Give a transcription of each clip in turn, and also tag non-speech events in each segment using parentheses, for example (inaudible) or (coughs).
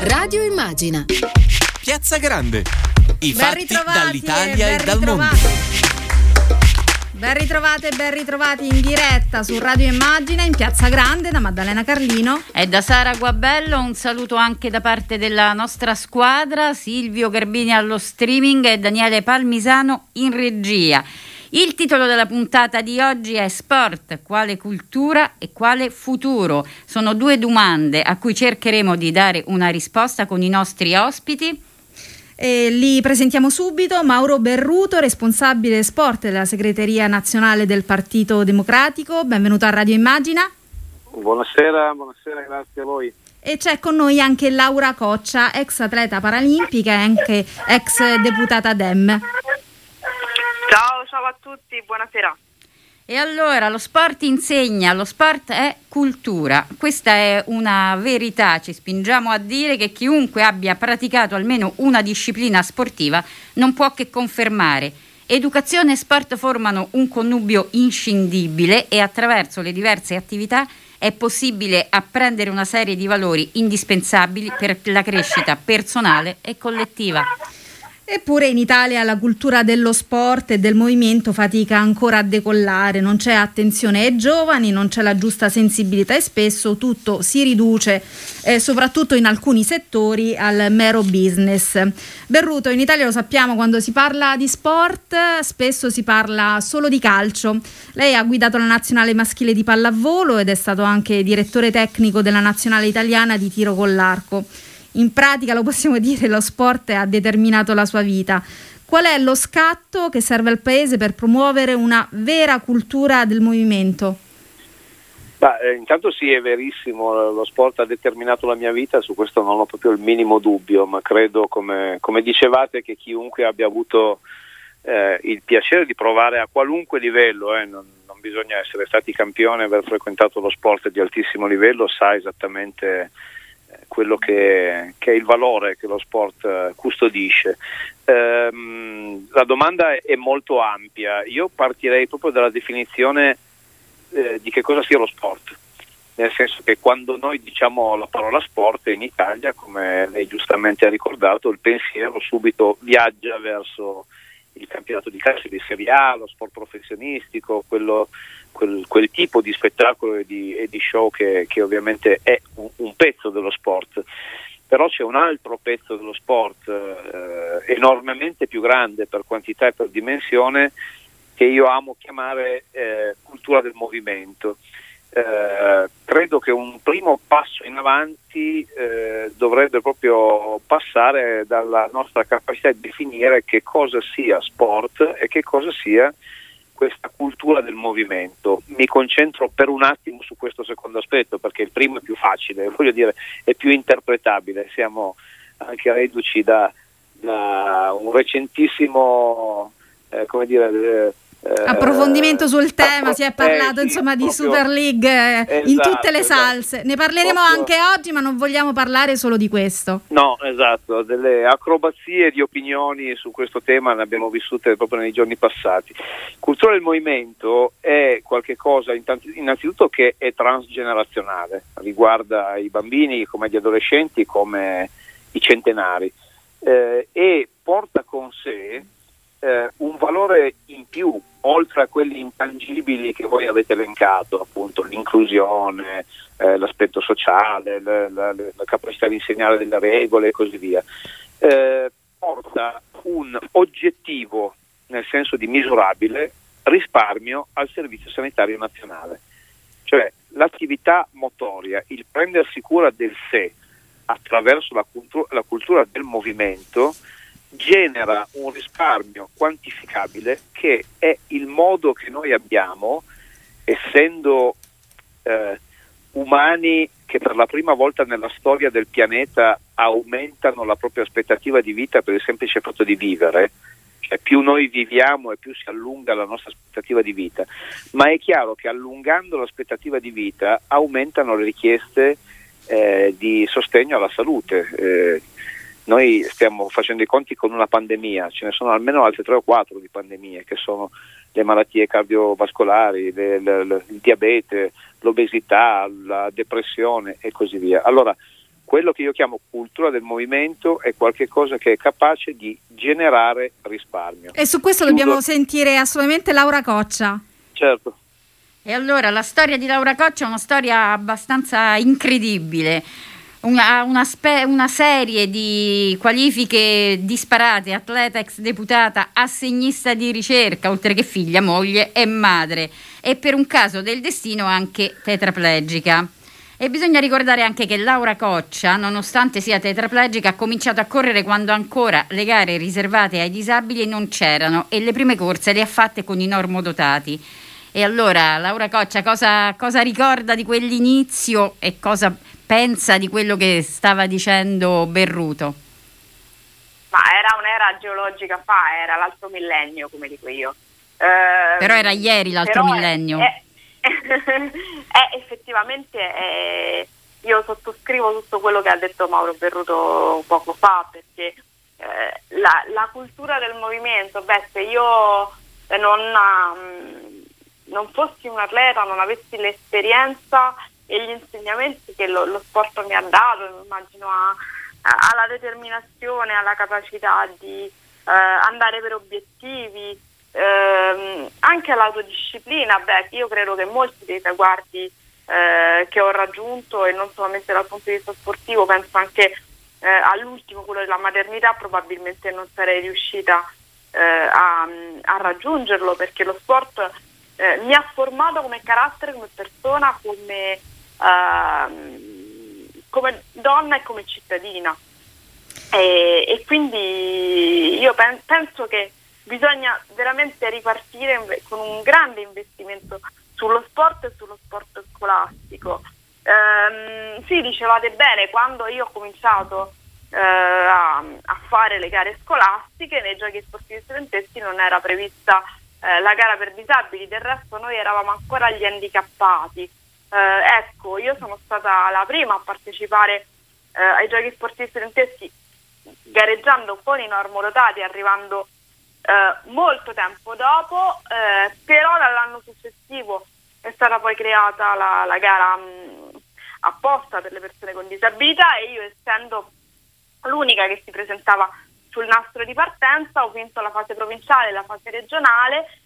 Radio Immagina. Piazza Grande. I Ben fatti ritrovati dall'Italia e e, ben dal mondo. ritrovati. Ben ritrovate e ben ritrovati in diretta su Radio Immagina in Piazza Grande da Maddalena Carlino. E da Sara Guabello un saluto anche da parte della nostra squadra, Silvio Garbini allo streaming e Daniele Palmisano in regia. Il titolo della puntata di oggi è Sport, quale cultura e quale futuro? Sono due domande a cui cercheremo di dare una risposta con i nostri ospiti. E li presentiamo subito. Mauro Berruto, responsabile sport della segreteria nazionale del Partito Democratico. Benvenuto a Radio Immagina. Buonasera, buonasera, grazie a voi. E c'è con noi anche Laura Coccia, ex atleta paralimpica e anche ex deputata DEM. Ciao, ciao a tutti, buonasera. E allora lo sport insegna, lo sport è cultura. Questa è una verità, ci spingiamo a dire che chiunque abbia praticato almeno una disciplina sportiva non può che confermare. Educazione e sport formano un connubio inscindibile e attraverso le diverse attività è possibile apprendere una serie di valori indispensabili per la crescita personale e collettiva. Eppure in Italia la cultura dello sport e del movimento fatica ancora a decollare, non c'è attenzione ai giovani, non c'è la giusta sensibilità e spesso tutto si riduce, eh, soprattutto in alcuni settori, al mero business. Berruto, in Italia lo sappiamo, quando si parla di sport spesso si parla solo di calcio. Lei ha guidato la nazionale maschile di pallavolo ed è stato anche direttore tecnico della nazionale italiana di tiro con l'arco in pratica lo possiamo (laughs) dire, lo sport ha determinato la sua vita. Qual è lo scatto che serve al Paese per promuovere una vera cultura del movimento? Bah, eh, intanto sì, è verissimo, lo sport ha determinato la mia vita, su questo non ho proprio il minimo dubbio, ma credo, come, come dicevate, che chiunque abbia avuto eh, il piacere di provare a qualunque livello, eh, non, non bisogna essere stati campioni, aver frequentato lo sport di altissimo livello, sa esattamente quello che, che, è il valore che lo sport eh, custodisce. Ehm, la domanda è molto ampia, io partirei proprio dalla definizione eh, di che cosa sia lo sport, nel senso che quando noi diciamo la parola sport in Italia, come lei giustamente ha ricordato, il pensiero subito viaggia verso il campionato di calcio di Serie A, lo sport professionistico, quello quel, quel, tipo di spettacolo e di, e di show che, che, ovviamente è un, un, pezzo dello sport. Però c'è un altro pezzo dello sport eh, enormemente più grande per quantità e per dimensione che io amo chiamare eh, cultura del movimento. Eh, credo che un primo passo in avanti eh, dovrebbe proprio passare dalla nostra capacità di definire che cosa sia sport e che cosa sia questa cultura del movimento. Mi concentro per un attimo su questo secondo aspetto perché il primo è più facile, (laughs) voglio dire, è più interpretabile. Siamo anche reduci da, da un recentissimo, eh, come dire, eh, approfondimento sul tema, si è parlato eh, sì, insomma di proprio, Super League eh, esatto, in tutte le esatto. salse. Ne parleremo Proprio, anche oggi, ma non vogliamo parlare solo di questo. No, esatto, delle acrobazie di opinioni su questo tema ne abbiamo vissute proprio nei giorni passati. Cultura del movimento è qualcosa innanzitutto che è transgenerazionale, riguarda i bambini come gli adolescenti come i centenari eh, e porta con sé eh, un valore in più, oltre a quelli intangibili che voi avete elencato, appunto l'inclusione, eh, l'aspetto sociale, la, la, la, capacità di insegnare delle regole e così via, eh, porta un oggettivo, nel senso di misurabile, risparmio al Servizio Sanitario Nazionale. Cioè l'attività motoria, il prendersi cura del sé attraverso la, cultura, la cultura del movimento, genera un risparmio quantificabile che è il modo che noi abbiamo, essendo eh, umani che per la prima volta nella storia del pianeta aumentano la propria aspettativa di vita per il semplice fatto di vivere, cioè più noi viviamo e più si allunga la nostra aspettativa di vita, ma è chiaro che allungando l'aspettativa di vita aumentano le richieste eh, di sostegno alla salute. Eh, noi stiamo facendo i conti con una pandemia, ce ne sono almeno altre tre o quattro di pandemie, che sono le malattie cardiovascolari, le, le, le, il diabete, l'obesità, la depressione e così via. Allora, quello che io chiamo cultura del movimento è qualcosa che è capace di generare risparmio. E su questo Chiudo. dobbiamo sentire assolutamente Laura Coccia. Certo. E allora la storia di Laura Coccia è una storia abbastanza incredibile. Una, una, spe- una, serie di qualifiche disparate, atleta ex deputata, assegnista di ricerca, oltre che figlia, moglie e madre, e per un caso del destino anche tetraplegica. E bisogna ricordare anche che Laura Coccia, nonostante sia tetraplegica, ha cominciato a correre quando ancora le gare riservate ai disabili non c'erano e le prime corse le ha fatte con i normodotati. E allora, Laura Coccia, cosa, cosa ricorda di quell'inizio e cosa pensa di quello che stava dicendo Berruto? Ma era un'era geologica fa, era l'altro millennio, come dico io. Eh, però era ieri l'altro millennio. È, (laughs) è effettivamente è, io sottoscrivo tutto quello che ha detto Mauro Berruto poco fa perché eh, la, la, cultura del movimento, beh se io non, um, non fossi un atleta, non avessi l'esperienza e gli insegnamenti che lo, lo sport mi ha dato, immagino a, a, alla determinazione, alla capacità di eh, andare per obiettivi, eh, anche l'autodisciplina, beh, io credo che molti dei traguardi eh, che ho raggiunto e non solamente dal punto di vista sportivo, penso anche eh, all'ultimo, quello della maternità, probabilmente non sarei riuscita eh, a, a, raggiungerlo perché lo sport eh, mi ha formato come carattere, come persona, come, ehm, come donna e come cittadina. E, e quindi io pen- penso che bisogna veramente ripartire con un grande investimento sullo sport e sullo sport scolastico. Ehm, sì, dicevate bene, quando io ho cominciato eh, a, a, fare le gare scolastiche, nei giochi sportivi studenteschi non era prevista eh, la gara per disabili, del resto noi eravamo ancora gli handicappati. Eh, ecco, io sono stata la prima a partecipare eh, ai giochi sportivi studenteschi gareggiando con i normodotati, arrivando eh, molto tempo dopo, eh, però dall'anno successivo è stata poi creata la, la gara mh, mm, apposta per le persone con disabilità e io essendo l'unica che si presentava sul nastro di partenza ho vinto la fase provinciale e la fase regionale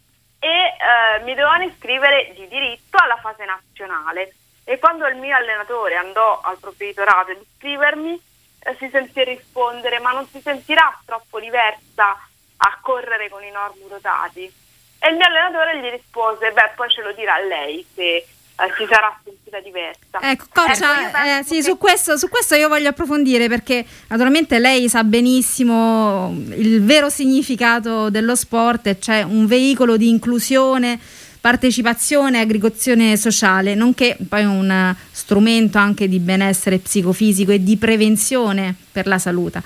e eh, mi dovevano iscrivere di diritto alla fase nazionale e quando il mio allenatore andò al provveditorato ad iscrivermi eh, si sentì rispondere ma non si sentirà troppo diversa a correre con i normodotati. E il mio allenatore gli rispose, beh poi ce lo dirà lei se eh, si sarà sentita diversa. Ecco, Coccia, ecco, eh, sì, che... su, questo, su, questo, io voglio approfondire perché naturalmente lei sa benissimo il vero significato dello sport, cioè un veicolo di inclusione partecipazione e aggregazione sociale, nonché poi un strumento anche di benessere psicofisico e di prevenzione per la salute.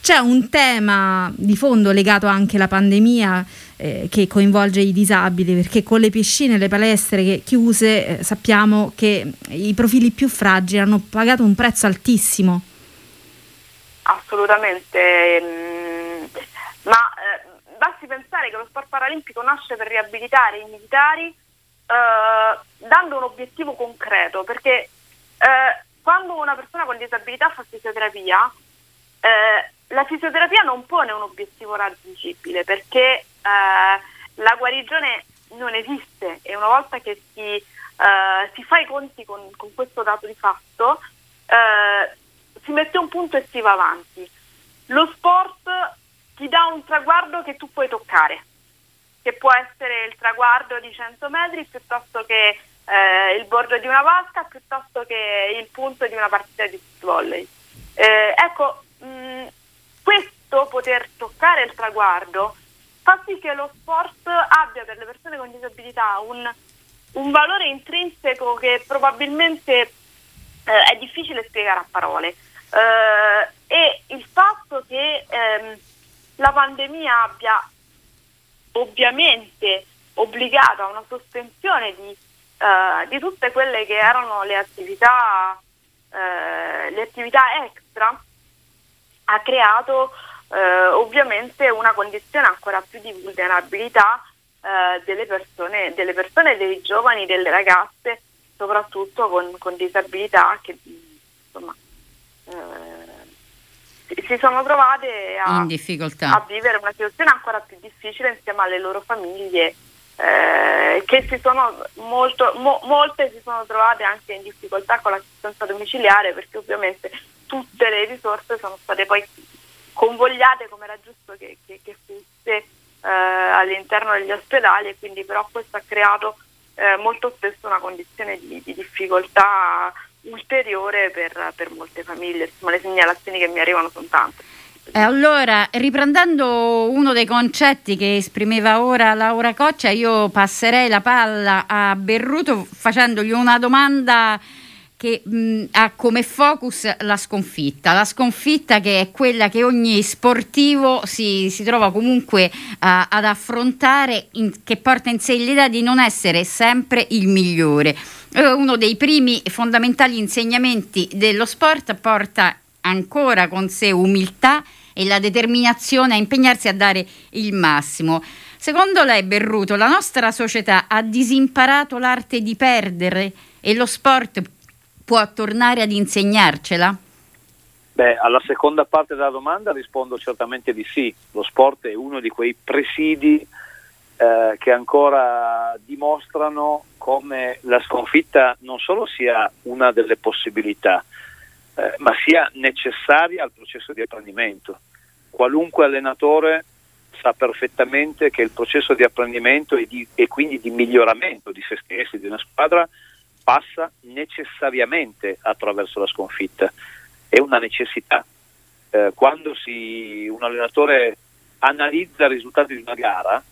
C'è un tema di fondo legato anche alla pandemia eh, che coinvolge i disabili, perché con le piscine e le palestre chiuse eh, sappiamo che i profili più fragili hanno pagato un prezzo altissimo. Assolutamente, mm, ma eh, basti pensare che lo sport paralimpico nasce per riabilitare i militari eh, dando un obiettivo concreto, perché eh, quando una persona con disabilità fa fisioterapia, eh, la fisioterapia non pone un obiettivo raggiungibile perché la guarigione non esiste e una volta che si, eh, si fa i conti con, con, questo dato di fatto, eh, si mette un punto e si va avanti. Lo sport ti dà un traguardo che tu puoi toccare, che può essere il traguardo di 100 metri piuttosto che eh, il bordo di una vasca, piuttosto che il punto di una partita di volley. Eh, ecco, mh, mm, questo poter toccare il traguardo fa sì che lo sport abbia per le persone con disabilità un, un valore intrinseco che probabilmente eh, è difficile spiegare a parole. Eh, e il fatto che ehm, la pandemia abbia ovviamente obbligato a una sospensione di, uh, di tutte quelle che erano le attività, uh, le attività extra, ha creato uh, ovviamente una condizione ancora più di vulnerabilità delle persone, delle persone, dei giovani, delle ragazze, soprattutto con, con disabilità che insomma si sono trovate a, in difficoltà. a vivere una situazione ancora più difficile insieme alle loro famiglie eh, che si sono molto, mo, molte si sono trovate anche in difficoltà con l'assistenza domiciliare perché ovviamente tutte le risorse sono state poi convogliate come era giusto che, che, che fosse eh, all'interno degli ospedali e quindi però questo ha creato eh, molto spesso una condizione di, di difficoltà ulteriore per, per, molte famiglie, insomma le segnalazioni che mi arrivano sono tante. Allora, riprendendo uno dei concetti che esprimeva ora Laura Coccia, io passerei la palla a Berruto facendogli una domanda che mh, ha come focus la sconfitta, la sconfitta che è quella che ogni sportivo si, si trova comunque uh, ad affrontare, in, che porta in sé l'idea di non essere sempre il migliore. Uh, uno dei primi fondamentali insegnamenti dello sport porta ancora con sé umiltà e la determinazione a impegnarsi a dare il massimo. Secondo lei, Berruto, la nostra società ha disimparato l'arte di perdere e lo sport può tornare ad insegnarcela? Beh, alla seconda parte della domanda rispondo certamente di sì. Lo sport è uno di quei presidi eh, che ancora dimostrano come la sconfitta non solo sia una delle possibilità, eh, ma sia necessaria al processo di apprendimento. Qualunque allenatore sa perfettamente che il processo di apprendimento e, di, e quindi di miglioramento di se stessi, di una squadra, passa necessariamente attraverso la sconfitta, è una necessità. Eh, quando si, un allenatore analizza i risultati di una gara,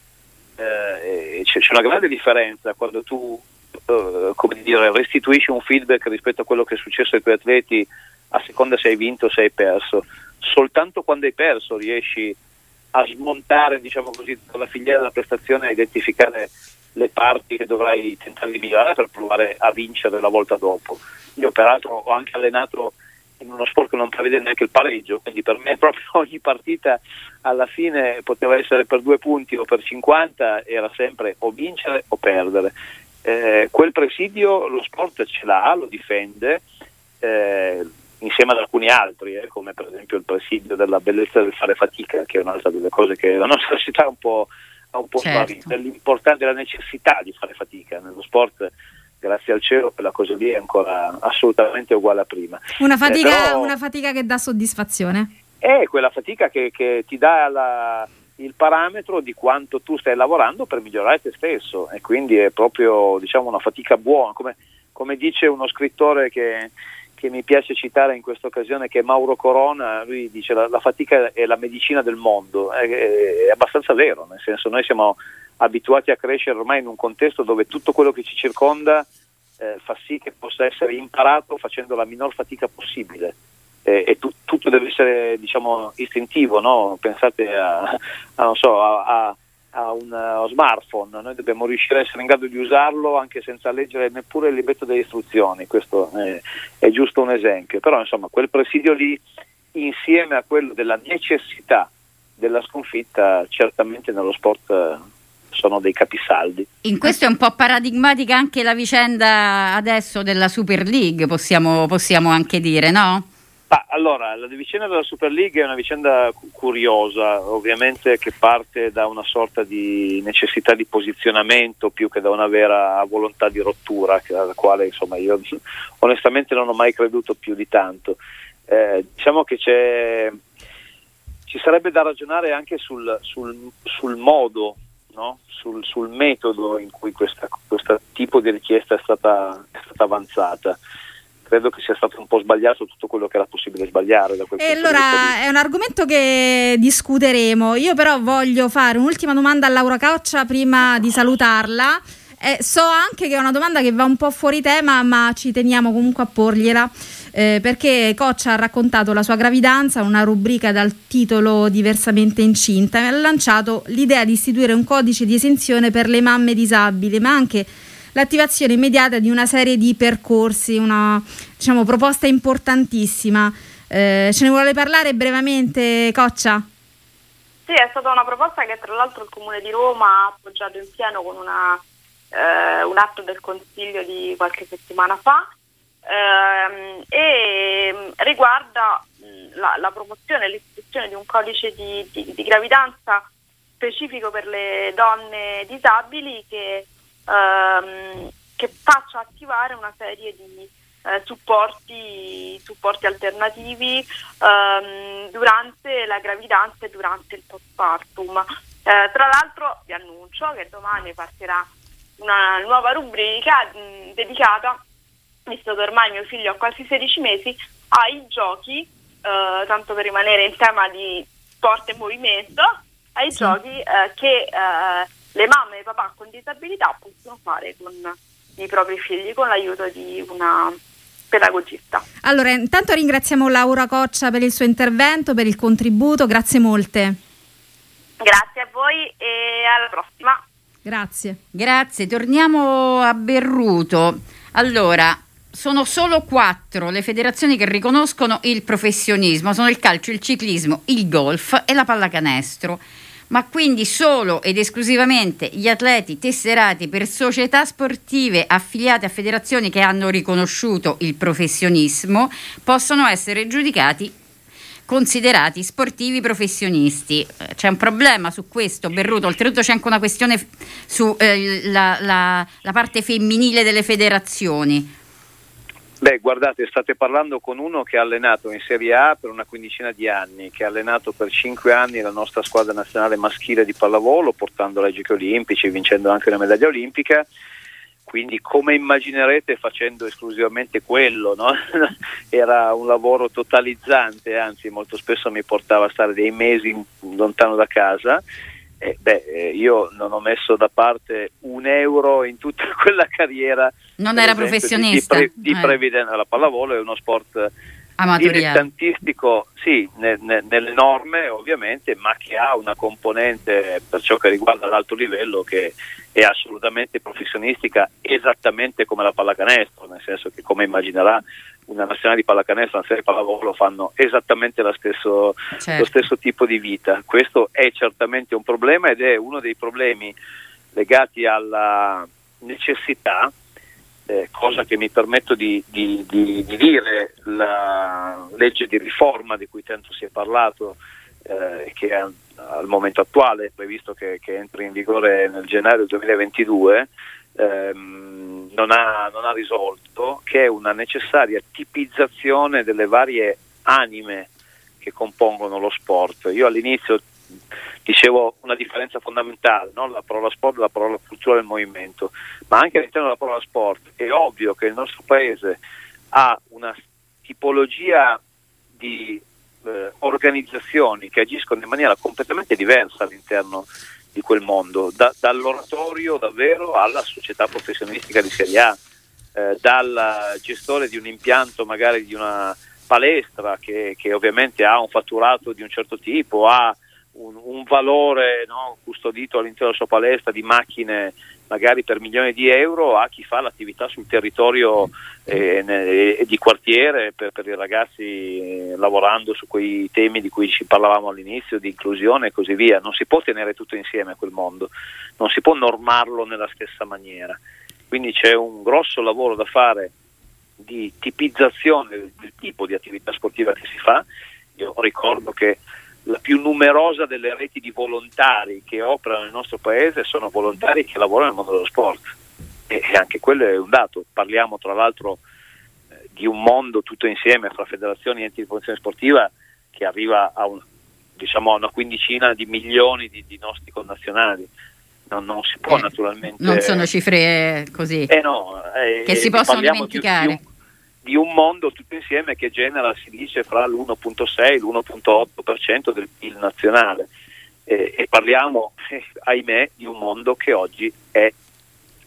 eh, c'è, una grande differenza quando tu eh, come dire, restituisci un feedback rispetto a quello che è successo ai tuoi atleti a seconda se hai vinto o se hai perso. Soltanto quando hai perso riesci a smontare diciamo così, la filiera della prestazione a identificare le parti che dovrai tentare di migliorare per provare a vincere la volta dopo. Io peraltro ho anche allenato in uno sport che non prevede neanche il pareggio, quindi per me (laughs) proprio ogni partita alla fine poteva essere per due punti o per 50, era sempre o vincere o perdere. Eh, quel presidio lo sport ce l'ha, lo difende, eh, insieme ad alcuni altri, eh, come per esempio il presidio della bellezza del fare fatica, che è un'altra delle cose che la nostra ha un po' ha un po' certo. dell'importanza della necessità di fare fatica. Nello sport grazie al cielo quella cosa lì è ancora assolutamente uguale a prima. Una eh, fatica, eh, però, una fatica che dà soddisfazione? È quella fatica che, che ti dà la, il parametro di quanto tu stai lavorando per migliorare te stesso. E quindi è proprio diciamo una fatica buona. Come, come dice uno scrittore che che mi piace citare in questa occasione che Mauro Corona, lui dice la, la fatica è la medicina del mondo, è, è, abbastanza vero, nel senso noi siamo abituati a crescere ormai in un contesto dove tutto quello che ci circonda eh, fa sì che possa essere imparato facendo la minor fatica possibile eh, e tu, tutto deve essere diciamo istintivo, no? pensate a, a, so, a, a un uh, smartphone, noi dobbiamo riuscire a essere in grado di usarlo anche senza leggere neppure il libretto delle istruzioni, questo è, è giusto un esempio, però insomma quel presidio lì insieme a quello della necessità della sconfitta certamente nello sport eh, sono dei capisaldi. In questo è un po' paradigmatica anche la vicenda adesso della Super League, possiamo, possiamo anche dire, no? Ah, allora, la vicenda della Super League è una vicenda curiosa, ovviamente che parte da una sorta di necessità di posizionamento più che da una vera volontà di rottura, alla quale insomma, io (laughs) onestamente non ho mai creduto più di tanto. Eh, diciamo che ci sarebbe da ragionare anche sul, sul, sul modo, no? sul, sul, metodo in cui questo tipo di richiesta è stata, è stata avanzata credo che sia stato un po' sbagliato tutto quello che era possibile sbagliare. Da quel e allora è un argomento che discuteremo. Io però voglio fare un'ultima domanda a Laura Coccia prima di salutarla. Eh, so anche che è una domanda che va un po' fuori tema, ma ci teniamo comunque a porgliela. Eh, perché Coccia ha raccontato la sua gravidanza, una rubrica dal titolo Diversamente incinta, e ha lanciato l'idea di istituire un codice di esenzione per le mamme disabili, ma anche l'attivazione immediata di una serie di percorsi, una diciamo, proposta importantissima. Eh, ce ne vuole parlare brevemente, Coccia? Sì, è stata una proposta che tra l'altro il Comune di Roma ha appoggiato in pieno con una, eh, un atto del Consiglio di qualche settimana fa ehm, e riguarda la, la promozione e l'istituzione di un codice di, di, di, gravidanza specifico per le donne disabili che, ehm, che faccia attivare una serie di eh, supporti, supporti, alternativi ehm, durante la gravidanza e durante il postpartum. Eh, tra l'altro vi annuncio che domani partirà una nuova rubrica mh, dedicata, visto che ormai mio figlio ha quasi 16 mesi, ai giochi, eh, tanto per rimanere in tema di sport e movimento, ai sì. giochi eh, che eh, le mamme e i papà con disabilità possono fare con i propri figli con l'aiuto di una pedagogista. Allora, intanto ringraziamo Laura Coccia per il suo intervento, per il contributo, grazie molte. Grazie a voi e alla prossima. Grazie. Grazie, torniamo a Berruto. Allora, sono solo quattro le federazioni che riconoscono il professionismo, sono il calcio, il ciclismo, il golf e la pallacanestro ma quindi solo ed esclusivamente gli atleti tesserati per società sportive affiliate a federazioni che hanno riconosciuto il professionismo possono essere giudicati considerati sportivi professionisti. C'è un problema su questo, Berruto, oltretutto c'è anche una questione sulla eh, la, la parte femminile delle federazioni. Beh, guardate, state parlando con uno che ha allenato in Serie A per una quindicina di anni, che ha allenato per cinque anni la nostra squadra nazionale maschile di pallavolo, portandola ai Giochi Olimpici, vincendo anche una medaglia olimpica. Quindi, come immaginerete, facendo esclusivamente quello, no? (laughs) era un lavoro totalizzante, anzi, molto spesso mi portava a stare dei mesi lontano da casa eh, beh, eh, io non ho messo da parte un euro in tutta (laughs) quella carriera. Non era esempio, professionista. Di, di, pre, di eh. previdenza, la pallavolo è uno sport dilettantistico, sì, ne, ne, nelle norme ovviamente, ma che ha una componente per ciò che riguarda l'alto livello che è assolutamente professionistica, esattamente come la pallacanestro, nel senso che come immaginerà una nazionale di pallacanestro una serie di pallavolo fanno esattamente stesso, certo. lo stesso tipo di vita. Questo è certamente un problema ed è uno dei problemi legati alla necessità, eh, cosa che mi permetto di, di, di, di, dire, la legge di riforma di cui tanto si è parlato, eh, che è al momento attuale è previsto che, che entri in vigore nel gennaio 2022, ehm, non, ha, non ha risolto, che è una necessaria tipizzazione delle varie anime che compongono lo sport. Io all'inizio dicevo una differenza fondamentale, no? la parola sport e la parola cultura del movimento, ma anche all'interno della parola sport è ovvio che il nostro paese ha una tipologia di eh, organizzazioni che agiscono in maniera completamente diversa all'interno di quel mondo, da, dall'oratorio davvero alla società professionistica di Serie A, eh, dal gestore di un impianto magari di una palestra che, che, ovviamente ha un fatturato di un certo tipo, ha un, un valore no, custodito all'interno della sua palestra di macchine magari per milioni di euro a chi fa l'attività sul territorio eh, ne, di quartiere per, per, i ragazzi eh, lavorando su quei temi di cui ci parlavamo all'inizio, di inclusione e così via. Non si può tenere tutto insieme quel mondo, non si può normarlo nella stessa maniera. Quindi c'è un grosso lavoro da fare di tipizzazione del tipo di attività sportiva che si fa. Io ricordo che la più numerosa delle reti di volontari che operano nel nostro paese sono volontari che lavorano nel mondo dello sport e, anche quello è un dato. Parliamo tra l'altro eh, di un mondo tutto insieme fra federazioni e enti di promozione sportiva che arriva a, un, diciamo, a una quindicina di milioni di, di nostri connazionali. Non, non, si può eh, naturalmente... Non sono cifre così eh no, eh, che si possono dimenticare. Di, di, di un mondo tutto insieme che genera, si dice, fra l'1.6 e l'1.8% del PIL nazionale. Eh, e parliamo, eh, ahimè, di un mondo che oggi è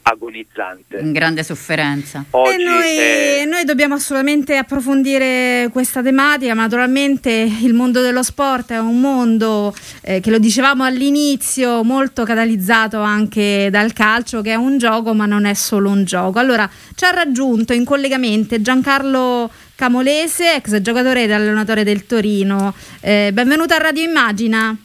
agonizzante. In grande sofferenza. Oggi e noi, è... noi, dobbiamo assolutamente approfondire questa tematica, naturalmente il mondo dello sport è un mondo eh, che lo dicevamo all'inizio molto catalizzato anche dal calcio che è un gioco ma non è solo un gioco. Allora ci ha raggiunto in collegamento Giancarlo Camolese, ex giocatore ed allenatore del Torino. Eh, benvenuto a Radio Immagina.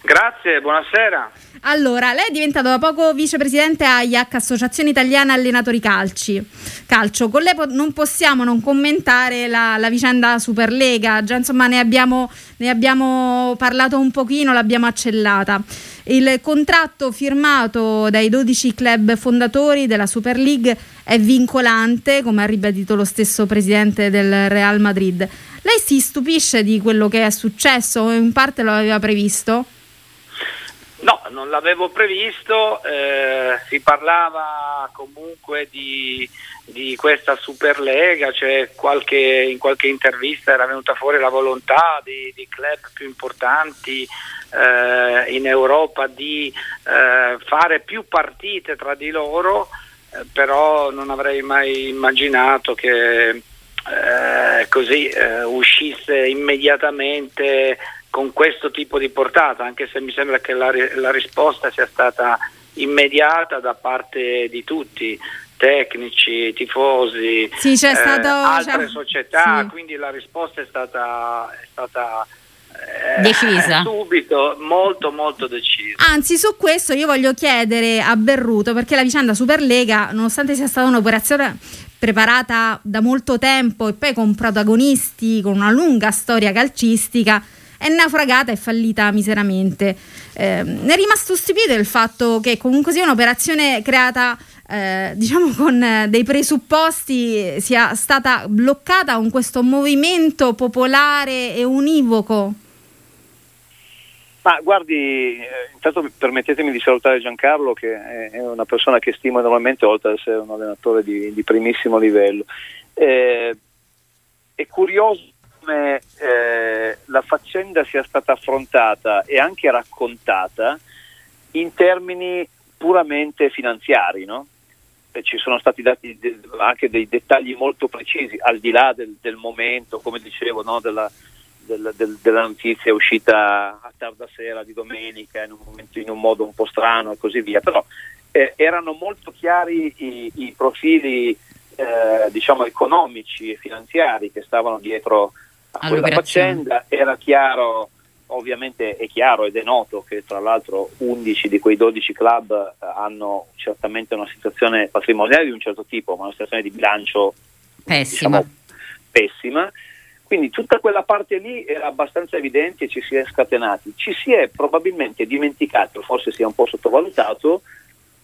Grazie, buonasera. Allora, lei è diventato da poco vicepresidente AIAC, Associazione Italiana Allenatori Calci. Calcio. Con lei po- non possiamo non commentare la, la, vicenda Superlega, già insomma ne abbiamo, ne abbiamo parlato un pochino, l'abbiamo accellata. Il contratto firmato dai 12 club fondatori della Super League è vincolante, come ha ribadito lo stesso presidente del Real Madrid. Lei si stupisce di quello che è successo o in parte lo aveva previsto? No, non l'avevo previsto, eh, si parlava comunque di, di questa Superlega, cioè qualche, in qualche intervista era venuta fuori la volontà di, di club più importanti eh, in Europa di eh, fare più partite tra di loro, eh, però non avrei mai immaginato che eh, così eh, uscisse immediatamente con questo tipo di portata, anche se mi sembra che la, la risposta sia stata immediata da parte di tutti tecnici, tifosi, sì, c'è stato, eh, altre società, sì. quindi la risposta è stata, è stata eh, decisa subito, molto molto decisa. Anzi, su questo io voglio chiedere a Berruto perché la vicenda Superlega, nonostante sia stata un'operazione preparata da molto tempo e poi con protagonisti con una lunga storia calcistica, è naufragata e fallita miseramente. Eh, è rimasto stupito il fatto che comunque sia un'operazione creata eh, diciamo con dei presupposti sia stata bloccata con questo movimento popolare e univoco. Ma guardi, eh, intanto permettetemi di salutare Giancarlo che è una persona che stimo enormemente oltre ad essere un allenatore di, di primissimo livello. Eh, è curioso come eh, la faccenda sia stata affrontata e anche raccontata in termini puramente finanziari, no? ci sono stati dati anche dei dettagli molto precisi, al di là del, del momento, come dicevo, no? della, del, del, della notizia uscita a tarda sera di domenica in un, momento, in un modo un po' strano e così via, però eh, erano molto chiari i, i profili eh, diciamo economici e finanziari che stavano dietro a quella faccenda, era chiaro, ovviamente è chiaro ed è noto che tra l'altro 11 di quei 12 club eh, hanno certamente una situazione patrimoniale di un certo tipo, ma una situazione di bilancio pessima. Diciamo, pessima. Quindi tutta quella parte lì era abbastanza evidente e ci si è scatenati. Ci si è probabilmente dimenticato, forse sia un po' sottovalutato,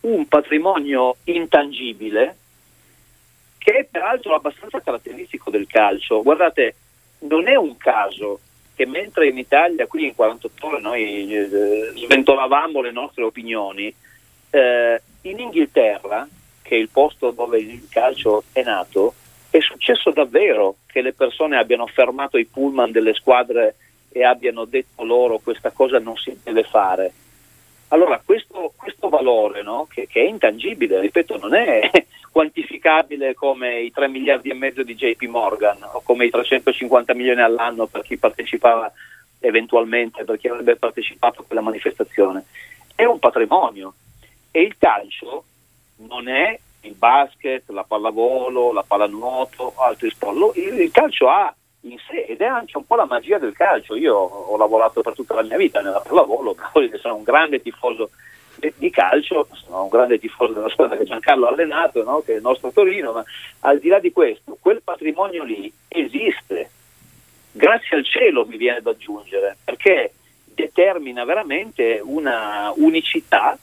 un patrimonio intangibile che è peraltro abbastanza caratteristico del calcio. Guardate, non è un caso che mentre in Italia, qui in 48 ore, noi eh, sventolavamo le nostre opinioni, eh, in Inghilterra, che è il posto dove il calcio è nato, è successo davvero che le persone abbiano fermato i pullman delle squadre e abbiano detto loro questa cosa non si deve fare. Allora questo, questo valore no, che, che, è intangibile, ripeto, non è quantificabile come i 3 miliardi e mezzo di JP Morgan o come i 350 milioni all'anno per chi partecipava eventualmente, per chi avrebbe partecipato a quella manifestazione. È un patrimonio e il calcio non è il basket, la pallavolo, la pallanuoto, altri sport. Il calcio ha in sé ed è anche un po' la magia del calcio. Io ho lavorato per tutta la mia vita nella pallavolo, (laughs) sono un grande tifoso di calcio, sono un grande tifoso della squadra che Giancarlo ha allenato, no? che è il nostro Torino, ma al di là di questo, quel patrimonio lì esiste. Grazie al cielo mi viene da aggiungere, perché determina veramente una unicità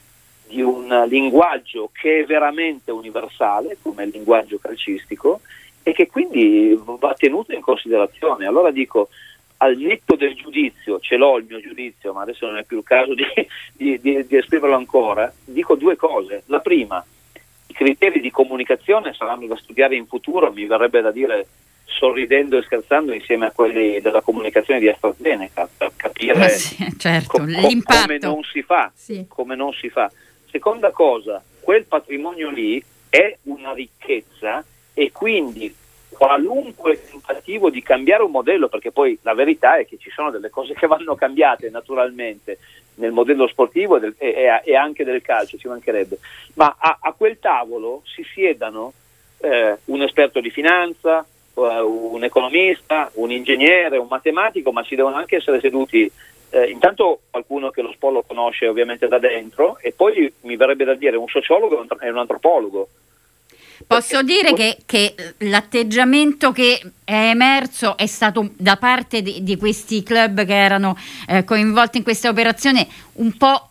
di un linguaggio che è veramente universale, come il linguaggio calcistico, e che quindi va tenuto in considerazione. Allora dico, al netto del giudizio, ce l'ho il mio giudizio, ma adesso non è più il caso di, di, di, di esprimerlo ancora, dico due cose. La prima, i criteri di comunicazione saranno da studiare in futuro, mi verrebbe da dire sorridendo e scherzando insieme a quelli della comunicazione di AstraZeneca per capire sì, certo, com- come non si fa. Sì. Come non si fa. Seconda cosa, quel patrimonio lì è una ricchezza e quindi qualunque tentativo di cambiare un modello, perché poi la verità è che ci sono delle cose che vanno cambiate naturalmente nel modello sportivo e, del, e, e anche del calcio, ci mancherebbe, ma a, a quel tavolo si siedano eh, un esperto di finanza, un economista, un ingegnere, un matematico, ma ci devono anche essere seduti eh, intanto qualcuno che lo sport lo conosce ovviamente da dentro e poi mi verrebbe da dire un sociologo e un antropologo. Posso dire che, che, l'atteggiamento che è emerso è stato da parte di, di questi club che erano eh, coinvolti in questa operazione un po'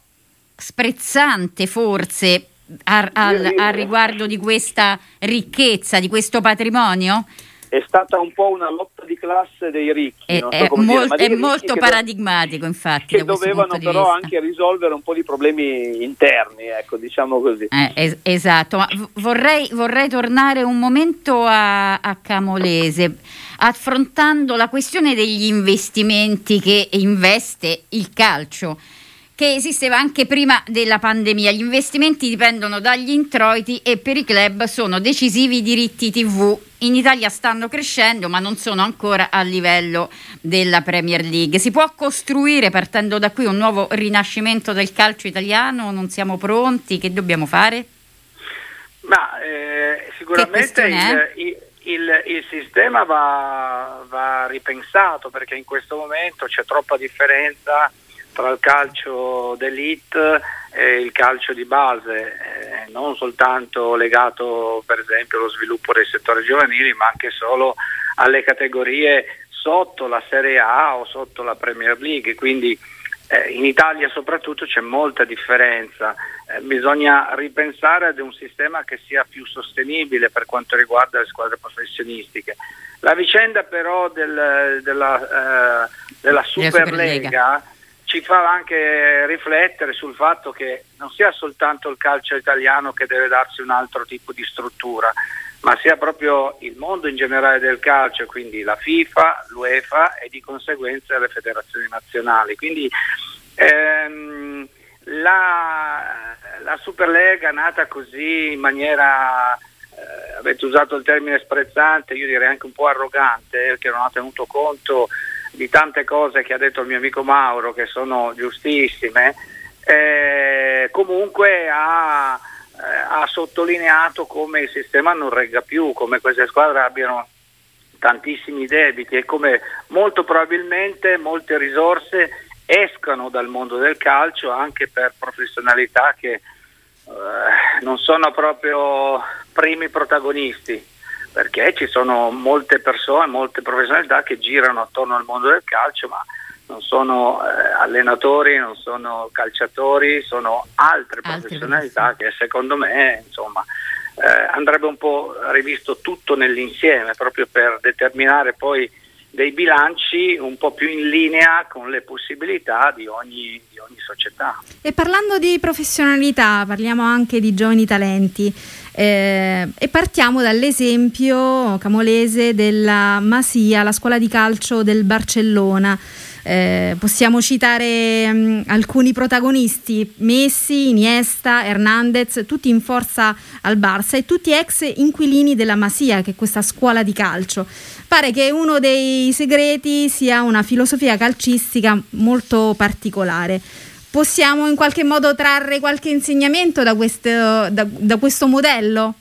sprezzante forse a, a, a riguardo di questa ricchezza, di questo patrimonio? È stata un po' una lotta di classe dei ricchi. È, so è, mol- è molto paradigmatico, do- infatti. Che dovevano però anche risolvere un po' di problemi interni, ecco, diciamo così. Eh, es- esatto, ma vorrei, vorrei, tornare un momento a, a Camolese, affrontando la questione degli investimenti che investe il calcio che esisteva anche prima della pandemia. Gli investimenti dipendono dagli introiti e per i club sono decisivi i diritti TV. In Italia stanno crescendo, ma non sono ancora a livello della Premier League. Si può costruire partendo da qui un nuovo rinascimento del calcio italiano? Non siamo pronti? Che dobbiamo fare? Ma eh, sicuramente il, il, il, il, sistema va, va ripensato perché in questo momento c'è troppa differenza tra il calcio d'elite e il calcio di base, eh, non soltanto legato per esempio allo sviluppo dei settori giovanili, ma anche solo alle categorie sotto la Serie A o sotto la Premier League. Quindi eh, in Italia soprattutto c'è molta differenza, eh, bisogna ripensare ad un sistema che sia più sostenibile per quanto riguarda le squadre professionistiche. La vicenda però del, della, eh, della Superlega ci fa anche riflettere sul fatto che non sia soltanto il calcio italiano che deve darsi un altro tipo di struttura, ma sia proprio il mondo in generale del calcio, quindi la FIFA, l'UEFA e di conseguenza le federazioni nazionali. Quindi ehm, la, la Superlega nata così in maniera eh, avete usato il termine sprezzante, io direi anche un po' arrogante, perché non ha tenuto conto di tante cose che ha detto il mio amico Mauro, che sono giustissime, eh, comunque ha, eh, ha, sottolineato come il sistema non regga più, come queste squadre abbiano tantissimi debiti e come molto probabilmente molte risorse escano dal mondo del calcio anche per professionalità che eh, non sono proprio primi protagonisti perché ci sono molte persone, molte professionalità che girano attorno al mondo del calcio, ma non sono eh, allenatori, non sono calciatori, sono altre, altre professionalità che secondo me insomma, eh, andrebbe un po' rivisto tutto nell'insieme proprio per determinare poi dei bilanci un po' più in linea con le possibilità di ogni, di ogni società. E parlando di professionalità, parliamo anche di giovani talenti. Eh, e partiamo dall'esempio camolese della Masia, la scuola di calcio del Barcellona. Eh, possiamo citare mh, mm, alcuni protagonisti, Messi, Iniesta, Hernandez, tutti in forza al Barça e tutti ex inquilini della Masia, che è questa scuola di calcio. Pare che uno dei segreti sia una filosofia calcistica molto particolare possiamo in qualche modo trarre qualche insegnamento da questo, da, da questo modello?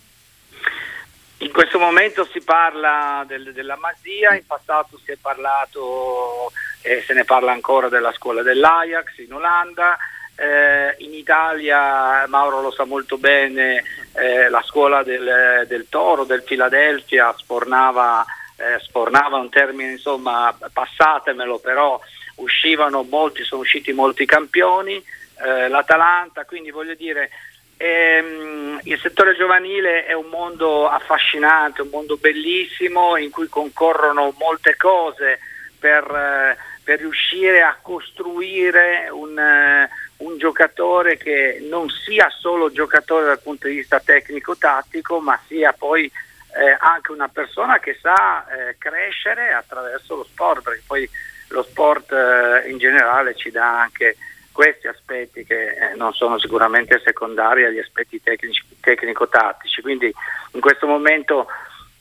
In questo momento si parla del, della Masia, in passato si è parlato e se ne parla ancora della scuola dell'Ajax in Olanda, eh, in Italia Mauro lo sa molto bene, eh, la scuola del, del, Toro, del Philadelphia spornava, eh, spornava un termine, insomma passatemelo però uscivano molti, sono usciti molti campioni, eh, l'Atalanta, quindi voglio dire ehm, il settore giovanile è un mondo affascinante, un mondo bellissimo in cui concorrono molte cose per, eh, per riuscire a costruire un, eh, un, giocatore che non sia solo giocatore dal punto di vista tecnico-tattico, ma sia poi eh, anche una persona che sa eh, crescere attraverso lo sport, perché poi lo sport eh, in generale ci dà anche questi aspetti che eh, non sono sicuramente secondari agli aspetti tecnici, tecnico-tattici. Quindi in questo momento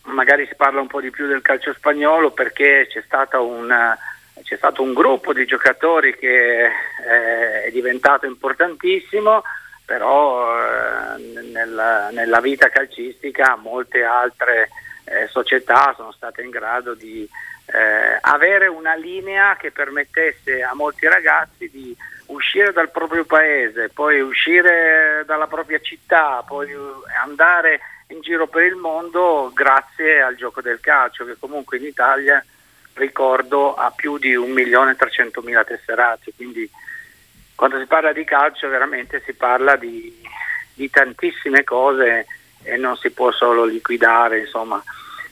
magari si parla un po' di più del calcio spagnolo perché c'è, un, c'è stato un gruppo di giocatori che eh, è diventato importantissimo, però eh, nella, nella, vita calcistica molte altre eh, società sono state in grado di eh, avere una linea che permettesse a molti ragazzi di uscire dal proprio paese, poi uscire dalla propria città, poi andare in giro per il mondo grazie al gioco del calcio che comunque in Italia ricordo ha più di 1.300.000 tesserati, quindi quando si parla di calcio veramente si parla di, di tantissime cose e non si può solo liquidare insomma,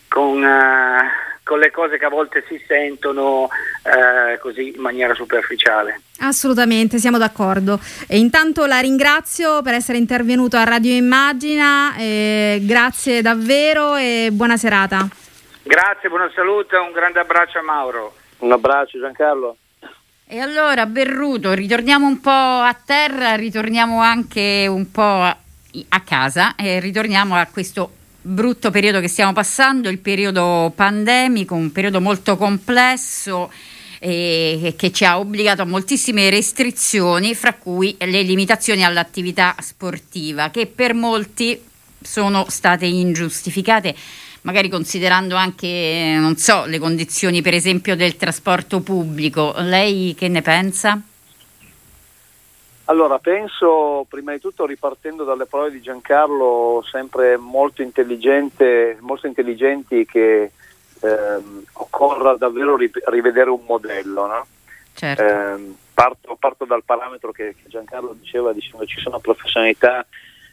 con, uh, con, le cose che a volte si sentono uh, così in maniera superficiale. Assolutamente, siamo d'accordo. E intanto la ringrazio per essere intervenuto a Radio Immagina, grazie davvero e buona serata. Grazie, buona salute, un grande abbraccio a Mauro. Un abbraccio Giancarlo. E allora Berruto, ritorniamo un po' a terra, ritorniamo anche un po' a casa e ritorniamo a questo brutto periodo che stiamo passando, il periodo pandemico, un periodo molto complesso e che ci ha obbligato a moltissime restrizioni, fra cui le limitazioni all'attività sportiva, che per molti sono state ingiustificate magari considerando anche, non so, le condizioni per esempio del trasporto pubblico. Lei che ne pensa? Allora, penso prima di tutto ripartendo dalle parole di Giancarlo, sempre molto, intelligente, molto intelligenti, che ehm, occorra davvero rivedere un modello. No? Certo. Eh, parto, parto, dal parametro che, che Giancarlo diceva, dicendo ci sono professionalità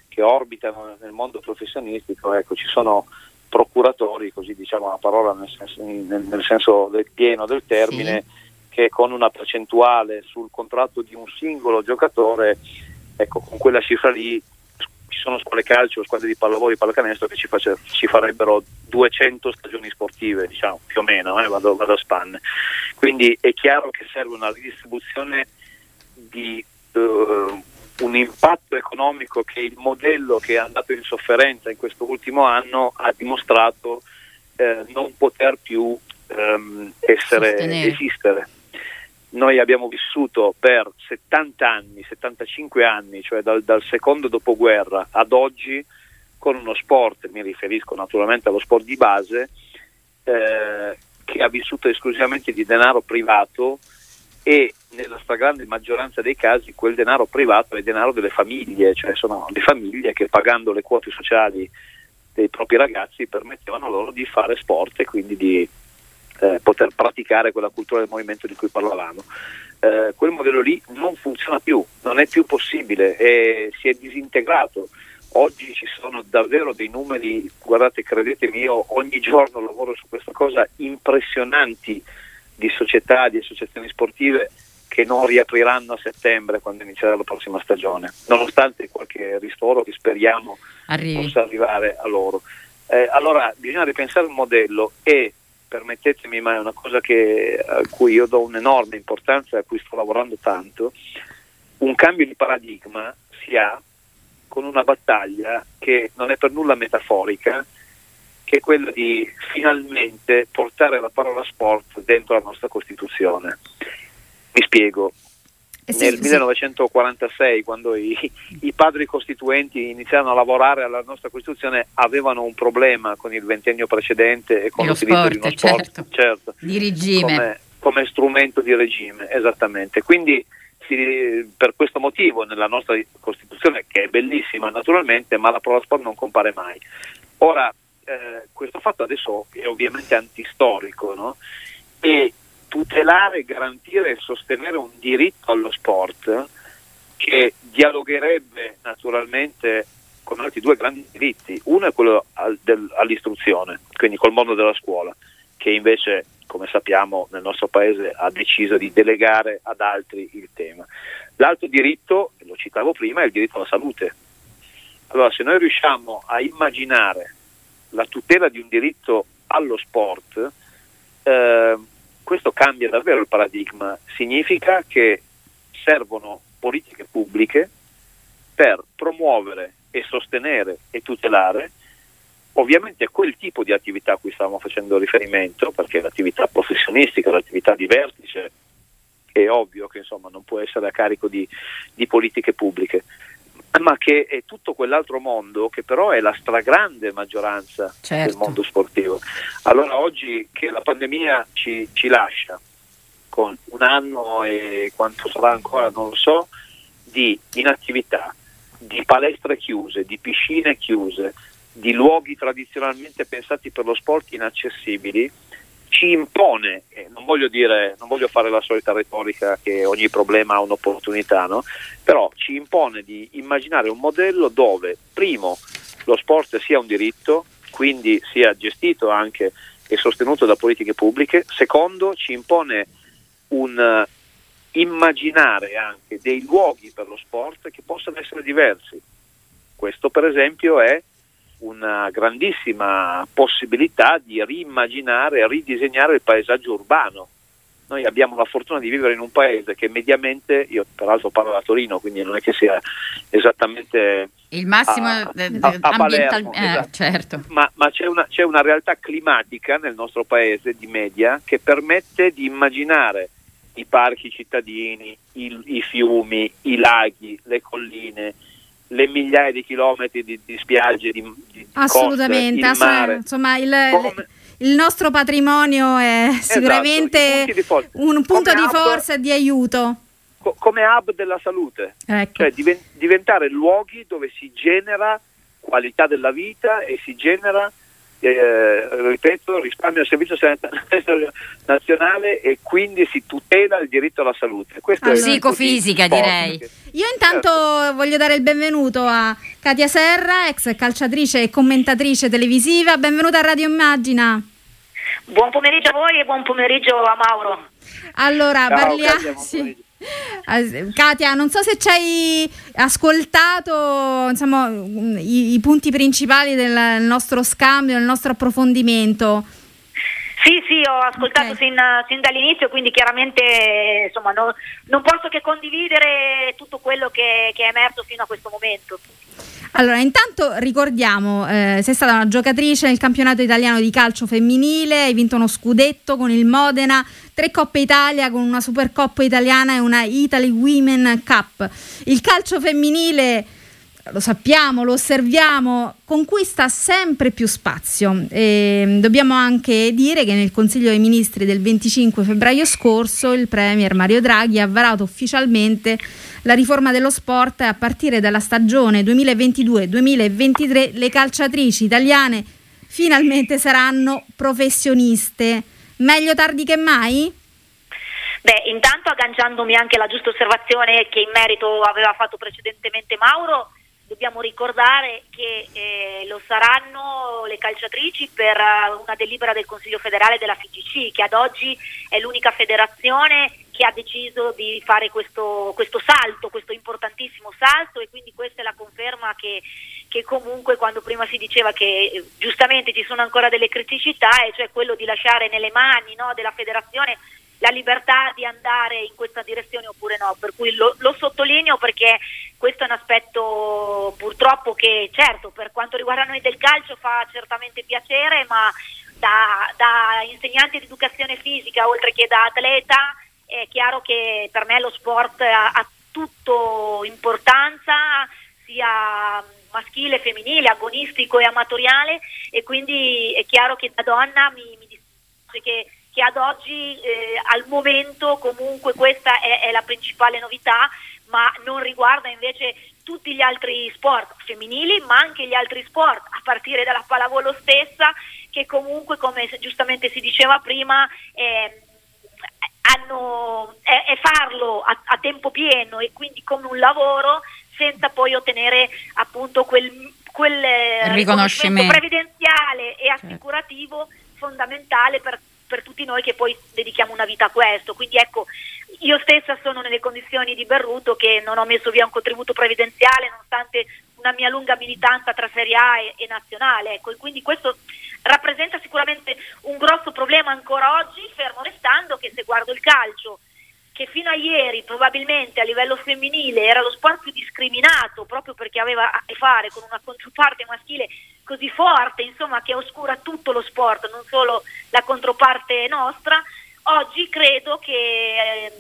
che orbitano nel mondo professionistico, ecco, ci sono procuratori, così diciamo la parola nel senso, nel, nel senso del pieno del termine, sì. Che con una percentuale sul contratto di un singolo giocatore, ecco, con quella cifra lì ci sono scuole calcio, squadre di pallavolo, di pallacanestro che ci, face, ci, farebbero 200 stagioni sportive, diciamo, più o meno, eh, vado, vado, a spanne. Quindi è chiaro che serve una ridistribuzione di uh, un impatto economico che il modello che è andato in sofferenza in questo ultimo anno ha dimostrato eh, non poter più ehm, essere, esistere. Noi abbiamo vissuto per 70 anni, 75 anni, cioè dal, dal secondo dopoguerra ad oggi, con uno sport, mi riferisco naturalmente allo sport di base, eh, che ha vissuto esclusivamente di denaro privato e nella stragrande maggioranza dei casi quel denaro privato è denaro delle famiglie, cioè sono le famiglie che pagando le quote sociali dei propri ragazzi permettevano loro di fare sport e quindi di eh, poter praticare quella cultura del movimento di cui parlavamo. Eh, quel modello lì non funziona più, non è più possibile e si è disintegrato. Oggi ci sono davvero dei numeri, guardate, credetemi, io ogni giorno lavoro su questa cosa, impressionanti di società, di associazioni sportive che non riapriranno a settembre quando inizierà la prossima stagione, nonostante qualche ristoro che speriamo Arrivi. possa arrivare a loro. Eh, allora bisogna ripensare il modello e permettetemi, ma è una cosa che, a cui io do un'enorme importanza e a cui sto lavorando tanto, un cambio di paradigma si ha con una battaglia che non è per nulla metaforica, che è quella di finalmente portare la parola sport dentro la nostra Costituzione. Mi spiego. Eh sì, Nel sì. 1946, quando i, i, padri costituenti iniziarono a lavorare alla nostra Costituzione, avevano un problema con il ventennio precedente e con lo l'utilizzo sport, di uno sport certo. Certo, di regime. Come, come strumento di regime, esattamente. Quindi per questo motivo nella nostra Costituzione, che è bellissima naturalmente, ma la parola sport non compare mai. Ora, eh, questo fatto adesso è ovviamente antistorico no? e tutelare, garantire e sostenere un diritto allo sport che dialogherebbe naturalmente con altri due grandi diritti. Uno è quello al, del, all'istruzione, quindi col mondo della scuola, che invece, come sappiamo, nel nostro paese ha deciso di delegare ad altri il tema. L'altro diritto, lo citavo prima, è il diritto alla salute. Allora, se noi riusciamo a immaginare la tutela di un diritto allo sport, eh, questo cambia davvero il paradigma. Significa che servono politiche pubbliche per promuovere e sostenere e tutelare ovviamente quel tipo di attività a cui stavamo facendo riferimento, perché l'attività professionistica, l'attività di vertice è ovvio che insomma, non può essere a carico di, di politiche pubbliche, ma che è tutto quell'altro mondo che però è la stragrande maggioranza Certo. del mondo sportivo. Allora oggi che la pandemia ci, ci lascia con un anno e quanto sarà ancora non lo so, di inattività, di palestre chiuse, di piscine chiuse, di luoghi tradizionalmente pensati per lo sport inaccessibili, ci impone, non voglio dire, non voglio fare la solita retorica che ogni problema ha un'opportunità, no? però ci impone di immaginare un modello dove, primo, lo sport sia un diritto, quindi sia gestito anche e sostenuto da politiche pubbliche, secondo, ci impone un eh, immaginare anche dei luoghi per lo sport che possano essere diversi. Questo per esempio è una grandissima possibilità di riimmaginare e ridisegnare il paesaggio urbano. Noi abbiamo la fortuna di vivere in un paese che mediamente, io peraltro parlo da Torino, quindi non è che sia esattamente Il massimo a- eh, a- a ambiental- Palermo, eh, esatto. certo. ma, ma c'è, una, c'è una realtà climatica nel nostro paese di media che permette di immaginare i parchi cittadini, i, i fiumi, i laghi, le colline, le migliaia di chilometri di, di spiagge, di, di Assolutamente, coste, assolut- insomma il, Come- il nostro patrimonio è Esatto, sicuramente un punto Come di forza e di aiuto. co- come hub della salute, Ecco. cioè diven- diventare luoghi dove si genera qualità della vita e si genera, eh, ripeto, risparmio al servizio sanitario (laughs) nazionale e quindi si tutela il diritto alla salute. Questo di Psicofisica, direi. che- Io intanto Certo. voglio dare il benvenuto a Katia Serra, ex calciatrice e commentatrice televisiva. Benvenuta a Radio Immagina. Buon pomeriggio a voi e buon pomeriggio a Mauro. Allora, Ciao, parliamo. Katia, buon (laughs) sì. Katia, non so se ci hai ascoltato insomma, mm, i, i punti principali del nostro scambio, del nostro approfondimento. Sì, sì, ho ascoltato Ok. sin, sin dall'inizio, quindi chiaramente insomma, no- non posso che condividere tutto quello che, che è emerso fino a questo momento. Allora, intanto ricordiamo, eh, sei stata una giocatrice nel campionato italiano di calcio femminile, hai vinto uno scudetto con il Modena, tre Coppe Italia con una Supercoppa italiana e una Italy Women Cup. Il calcio femminile, lo sappiamo, lo osserviamo, conquista sempre più spazio. E dobbiamo anche dire che nel Consiglio dei Ministri del 25 febbraio scorso il Premier Mario Draghi ha varato ufficialmente la riforma dello sport a partire dalla stagione 2022-2023 le calciatrici italiane finalmente saranno professioniste. Meglio tardi che mai? Beh, intanto agganciandomi anche alla giusta osservazione che in merito aveva fatto precedentemente Mauro, dobbiamo ricordare che eh, lo saranno le calciatrici per eh, una delibera del Consiglio federale della FIGC, che ad oggi è l'unica federazione che ha deciso di fare questo, questo salto, questo importantissimo salto e quindi questa è la conferma che, che comunque quando prima si diceva che eh, giustamente ci sono ancora delle criticità, e cioè quello di lasciare nelle mani no, della federazione la libertà di andare in questa direzione oppure no, per cui lo, lo sottolineo perché questo è un aspetto purtroppo che certo per quanto riguarda noi del calcio fa certamente piacere, ma da, da insegnante di educazione fisica oltre che da atleta è chiaro che per me lo sport ha, ha tutto importanza sia maschile, femminile, agonistico e amatoriale e quindi è chiaro che da donna mi, mi dispiace che che ad oggi eh, al momento comunque questa è, è la principale novità, ma non riguarda invece tutti gli altri sport femminili, ma anche gli altri sport, a partire dalla pallavolo stessa, che comunque, come giustamente si diceva prima, eh, hanno, è, è farlo a, a tempo pieno e quindi come un lavoro senza poi ottenere appunto quel, quel riconoscimento. previdenziale e assicurativo fondamentale per per tutti noi che poi dedichiamo una vita a questo. Quindi ecco, io stessa sono nelle condizioni di Berruto che non ho messo via un contributo previdenziale nonostante una mia lunga militanza tra Serie A e, e nazionale. Ecco, e quindi questo rappresenta sicuramente un grosso problema ancora oggi, fermo restando che se guardo il calcio che fino a ieri probabilmente a livello femminile era lo sport più discriminato proprio perché aveva a che fare con una controparte maschile così forte, insomma, che oscura tutto lo sport, non solo la controparte nostra, oggi credo che eh,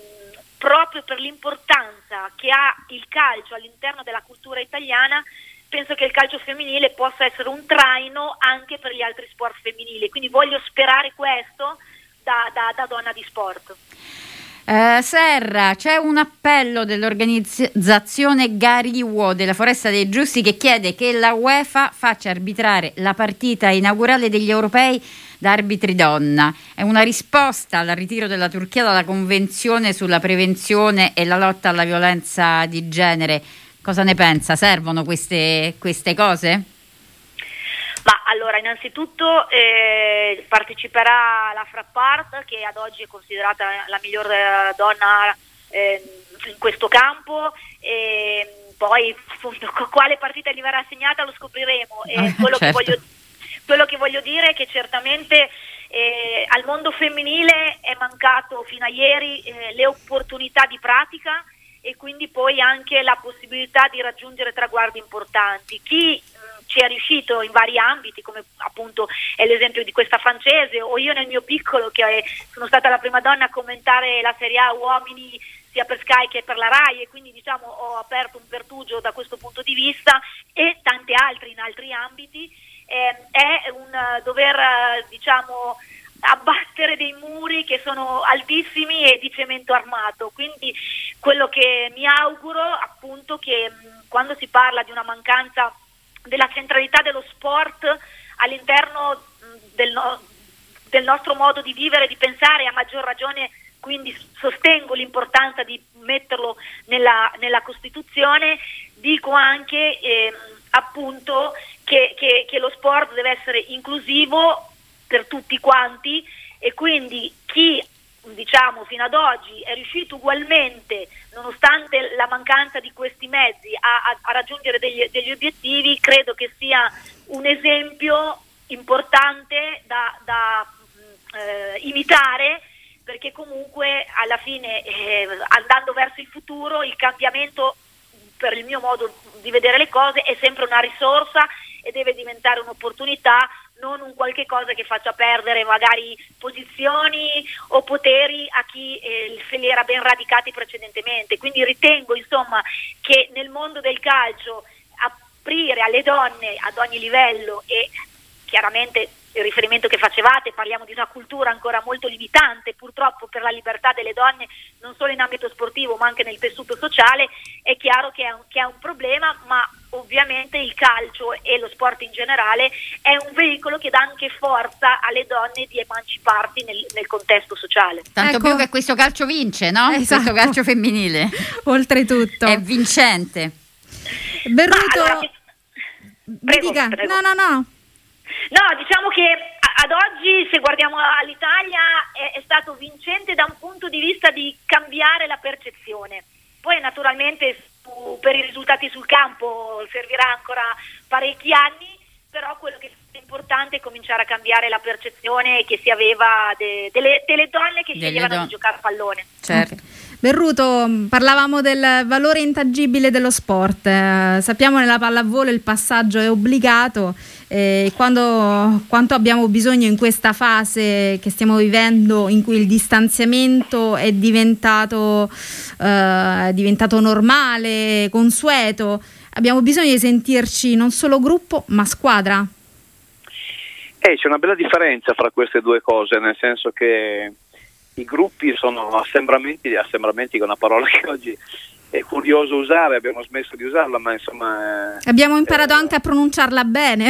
proprio per l'importanza che ha il calcio all'interno della cultura italiana, penso che il calcio femminile possa essere un traino anche per gli altri sport femminili. Quindi voglio sperare questo da, da, da donna di sport. Eh, Serra, c'è un appello dell'organizzazione Gariwo della Foresta dei Giusti che chiede che la UEFA faccia arbitrare la partita inaugurale degli europei da arbitri donna. È una risposta al ritiro della Turchia dalla Convenzione sulla prevenzione e la lotta alla violenza di genere. Cosa ne pensa? Servono queste, queste cose? Ma allora, innanzitutto eh, parteciperà la Frappart, che ad oggi è considerata la miglior eh, donna eh, in questo campo. E poi appunto, quale partita gli verrà assegnata lo scopriremo. E quello, certo. che voglio, quello, che voglio, dire è che certamente eh, al mondo femminile è mancato fino a ieri eh, le opportunità di pratica e quindi poi anche la possibilità di raggiungere traguardi importanti. Chi ci è riuscito in vari ambiti, come appunto è l'esempio di questa francese, o io nel mio piccolo che sono stata la prima donna a commentare la Serie A uomini sia per Sky che per la RAI e quindi diciamo ho aperto un pertugio da questo punto di vista e tanti altri in altri ambiti, eh, è un dover diciamo abbattere dei muri che sono altissimi e di cemento armato. Quindi quello che mi auguro appunto che mh, quando si parla di una mancanza della centralità dello sport all'interno del, no, del nostro modo di vivere, di pensare, a maggior ragione quindi sostengo l'importanza di metterlo nella, nella Costituzione, dico anche eh, appunto che, che, che, lo sport deve essere inclusivo per tutti quanti e quindi chi diciamo fino ad oggi è riuscito ugualmente, nonostante la mancanza di questi mezzi, a, a, a raggiungere degli, degli, obiettivi, credo che sia un esempio importante da, da eh, imitare perché comunque alla fine eh, andando verso il futuro il cambiamento per il mio modo di vedere le cose è sempre una risorsa e deve diventare un'opportunità non un qualche cosa che faccia perdere magari posizioni o poteri a chi eh, se li era ben radicati precedentemente. Quindi ritengo insomma che nel mondo del calcio aprire alle donne ad ogni livello e chiaramente il riferimento che facevate, parliamo di una cultura ancora molto limitante purtroppo per la libertà delle donne non solo in ambito sportivo ma anche nel tessuto sociale, è chiaro che è un, che è un problema, ma ovviamente il calcio e lo sport in generale è un veicolo che dà anche forza alle donne di emanciparsi nel, nel contesto sociale. Tanto ecco. più che questo calcio vince, no? Esatto. Questo calcio femminile. Oltretutto. È vincente. Berruto... Allora, prego, prego. No, no, no. No, diciamo che ad oggi, se guardiamo all'Italia, è, è, stato vincente da un punto di vista di cambiare la percezione. Poi naturalmente su, per i risultati sul campo servirà ancora parecchi anni, però quello che è importante è cominciare a cambiare la percezione che si aveva de, delle, delle, donne che sceglievano don- di giocare a pallone. Certo. Berruto, parlavamo del valore intangibile dello sport. Eh, sappiamo nella pallavolo il passaggio è obbligato eh, quando, quanto abbiamo bisogno in questa fase che stiamo vivendo in cui il distanziamento è diventato, eh, è diventato normale, consueto, abbiamo bisogno di sentirci non solo gruppo ma squadra. Eh, c'è una bella differenza fra queste due cose, nel senso che i gruppi sono assembramenti, assembramenti è una parola (laughs) che oggi è curioso usare, abbiamo smesso di usarla, ma insomma... Eh, abbiamo imparato eh, anche a pronunciarla bene.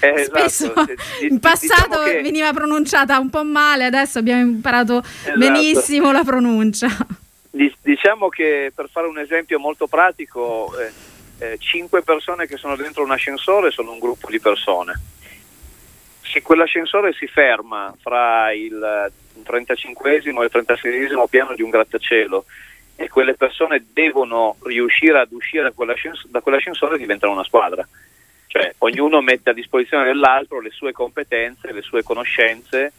Eh, (laughs) Spesso esatto. in passato diciamo che... veniva pronunciata un po' male, adesso abbiamo imparato esatto. benissimo la pronuncia. Diciamo che per fare un esempio molto pratico, eh, eh, cinque persone che sono dentro un ascensore sono un gruppo di persone. Se quell'ascensore si ferma fra il 35 e il 36 piano di un grattacielo e quelle persone devono riuscire ad uscire da, quell'ascensore, e diventano una squadra. Cioè ognuno mette a disposizione dell'altro le sue competenze, le sue conoscenze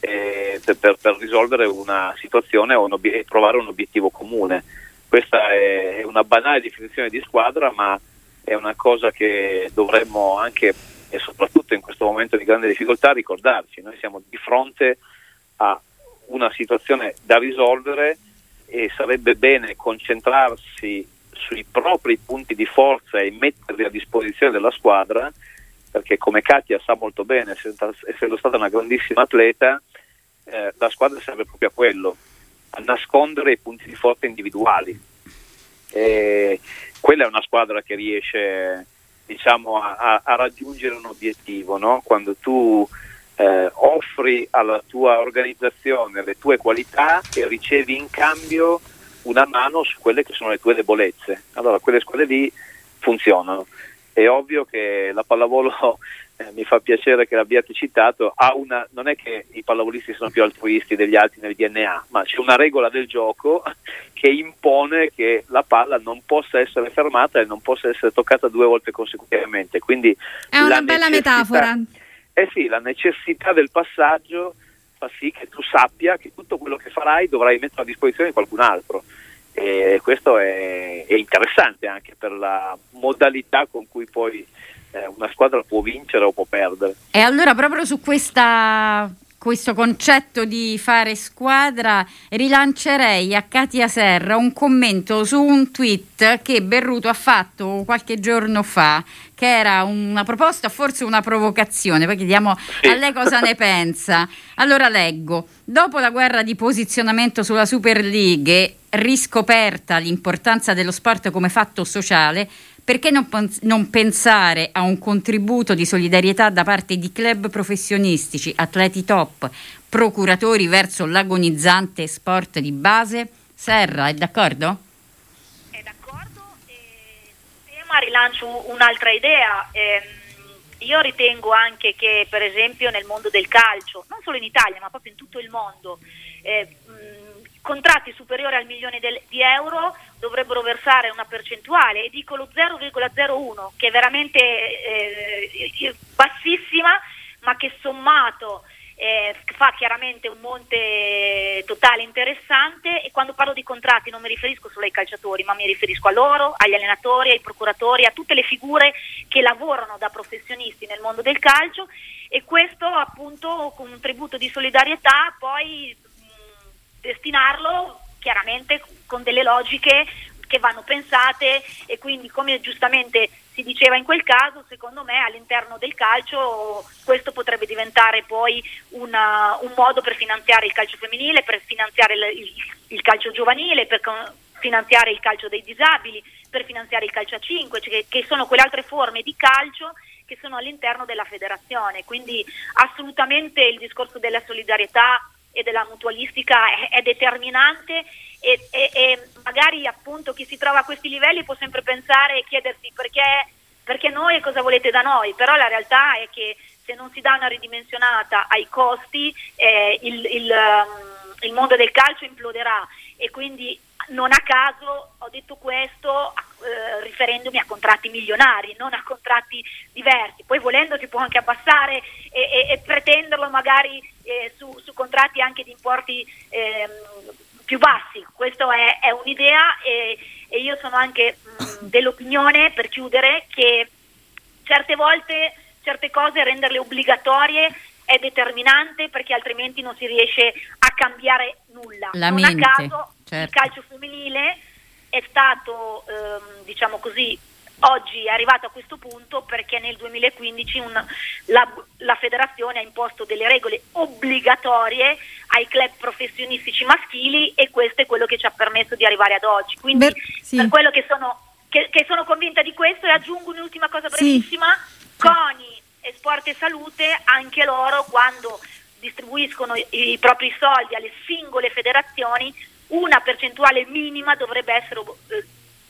eh, per, per, risolvere una situazione o un obiet- trovare un obiettivo comune. Questa è una banale definizione di squadra, ma è una cosa che dovremmo anche e soprattutto in questo momento di grande difficoltà ricordarci. Noi siamo di fronte a una situazione da risolvere e sarebbe bene concentrarsi sui propri punti di forza e metterli a disposizione della squadra, perché come Katia sa molto bene, essendo stata una grandissima atleta, eh, la squadra serve proprio a quello, a nascondere i punti di forza individuali. E quella è una squadra che riesce diciamo, a, a, raggiungere un obiettivo, no? quando tu eh, offri alla tua organizzazione le tue qualità e ricevi in cambio una mano su quelle che sono le tue debolezze. Allora quelle squadre lì funzionano. È ovvio che la pallavolo, (laughs) eh, mi fa piacere che l'abbiate citato, una, non è che i pallavolisti sono più altruisti degli altri nel DNA, ma c'è una regola del gioco (laughs) che impone che la palla non possa essere fermata e non possa essere toccata due volte consecutivamente. Quindi è una bella metafora. Eh sì, la necessità del passaggio fa sì che tu sappia che tutto quello che farai dovrai mettere a disposizione di qualcun altro e questo è, è interessante anche per la modalità con cui poi eh, una squadra può vincere o può perdere. E allora proprio su questa questo concetto di fare squadra, rilancerei a Katia Serra un commento su un tweet che Berruto ha fatto qualche giorno fa, che era una proposta, forse una provocazione, poi chiediamo sì. a lei cosa ne pensa. Allora leggo, dopo la guerra di posizionamento sulla Super League, riscoperta l'importanza dello sport come fatto sociale, perché non, non, pensare a un contributo di solidarietà da parte di club professionistici, atleti top, procuratori verso l'agonizzante sport di base? Serra, è d'accordo? È d'accordo. Rilancio un'altra idea. Eh, io ritengo anche che, per esempio, nel mondo del calcio, non solo in Italia, ma proprio in tutto il mondo, eh, contratti superiori al milione di euro dovrebbero versare una percentuale e dico lo 0,01 che è veramente eh, bassissima ma che sommato eh, fa chiaramente un monte totale interessante e quando parlo di contratti non mi riferisco solo ai calciatori ma mi riferisco a loro, agli allenatori, ai procuratori, a tutte le figure che lavorano da professionisti nel mondo del calcio e questo appunto con un tributo di solidarietà poi destinarlo chiaramente con delle logiche che vanno pensate e quindi come giustamente si diceva in quel caso, secondo me all'interno del calcio questo potrebbe diventare poi una, un modo per finanziare il calcio femminile, per finanziare il, il, il, calcio giovanile, per finanziare il calcio dei disabili, per finanziare il calcio a 5, cioè che, che sono quelle altre forme di calcio che sono all'interno della federazione. Quindi assolutamente il discorso della solidarietà e della mutualistica è, è determinante e, e, e, magari appunto chi si trova a questi livelli può sempre pensare e chiedersi perché, perché noi e cosa volete da noi, però la realtà è che se non si dà una ridimensionata ai costi eh, il, il, um, il mondo del calcio imploderà e quindi non a caso ho detto questo eh, riferendomi a contratti milionari, non a contratti diversi. Poi volendo si può anche abbassare e, e, e pretenderlo magari eh, su, su, contratti anche di importi eh, più bassi. Questa è, è, un'idea e, e, io sono anche mh, mm, (coughs) dell'opinione, per chiudere, che certe volte certe cose renderle obbligatorie è determinante perché altrimenti non si riesce a cambiare nulla. La non mente, a caso certo. il calcio femminile è stato, ehm, diciamo così, oggi è arrivato a questo punto perché nel 2015 un, la, la, federazione ha imposto delle regole obbligatorie ai club professionistici maschili e questo è quello che ci ha permesso di arrivare ad oggi. Quindi Beh, sì. per quello che sono, che, che sono, convinta di questo e aggiungo un'ultima cosa brevissima, sì. CONI e Sport e Salute, anche loro quando distribuiscono i, i propri soldi alle singole federazioni, una percentuale minima dovrebbe essere eh,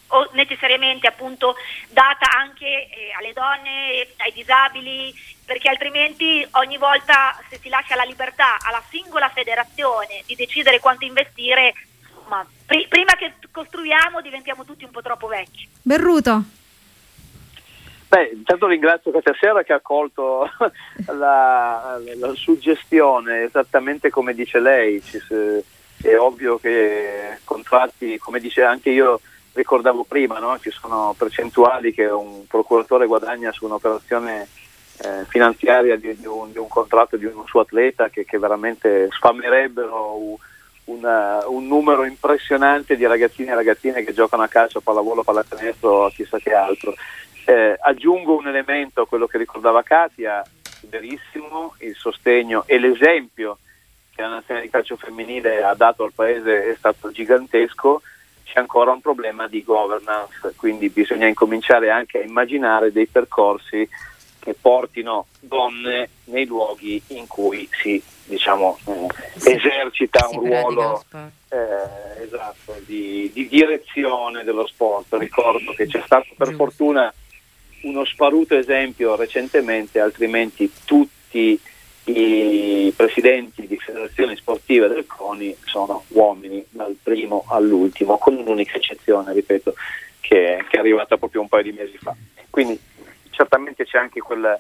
o necessariamente appunto data anche eh, alle donne, ai disabili, perché altrimenti ogni volta se si lascia la libertà alla singola federazione di decidere quanto investire, insomma, pr- prima che costruiamo diventiamo tutti un po' troppo vecchi. Berruto. Beh, intanto ringrazio questa sera che ha colto (laughs) la, la, suggestione, esattamente come dice lei, Ci, è ovvio che contratti, come dice anche io, ricordavo prima, no? ci sono percentuali che un procuratore guadagna su un'operazione eh, finanziaria di, di, un, di, un, contratto di un suo atleta che, che veramente sfamerebbero una, un numero impressionante di ragazzini e ragazzine che giocano a calcio, a pallavolo, pallacanestro, chissà che altro. Eh, aggiungo un elemento a quello che ricordava Katia, verissimo, il sostegno e l'esempio che la nazionale di calcio femminile ha dato al paese è stato gigantesco, c'è ancora un problema di governance, quindi bisogna incominciare anche a immaginare dei percorsi che portino donne nei luoghi in cui si diciamo, eh, esercita un ruolo eh, esatto, di, di, direzione dello sport. Ricordo che c'è stato per fortuna uno sparuto esempio recentemente, altrimenti tutti i presidenti di federazioni sportive del CONI sono uomini dal primo all'ultimo, con un'unica eccezione, ripeto, che, che è arrivata proprio un paio di mesi fa. Quindi certamente c'è anche quel,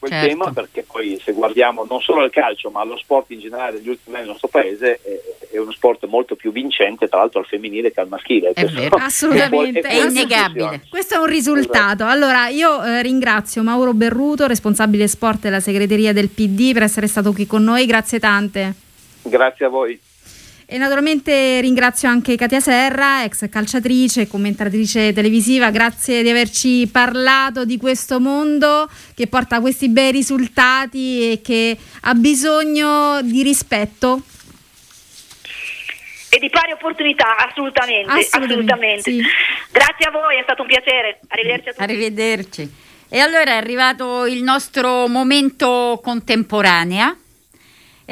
quel certo. tema perché poi se guardiamo non solo al calcio ma allo sport in generale degli ultimi anni nel nostro paese è, è, uno sport molto più vincente tra l'altro al femminile che al maschile. È vero, (laughs) assolutamente, è, è innegabile. Questo è un risultato. Esatto. Allora io eh, ringrazio Mauro Berruto, responsabile sport della segreteria del PD per essere stato qui con noi, grazie tante. Grazie a voi. E naturalmente ringrazio anche Katia Serra, ex calciatrice e commentatrice televisiva, grazie di averci parlato di questo mondo che porta questi bei risultati e che ha bisogno di rispetto. E di pari opportunità, assolutamente. assolutamente, assolutamente. Sì. Grazie a voi, è stato un piacere. Arrivederci a tutti. Arrivederci. E allora è arrivato il nostro momento contemporanea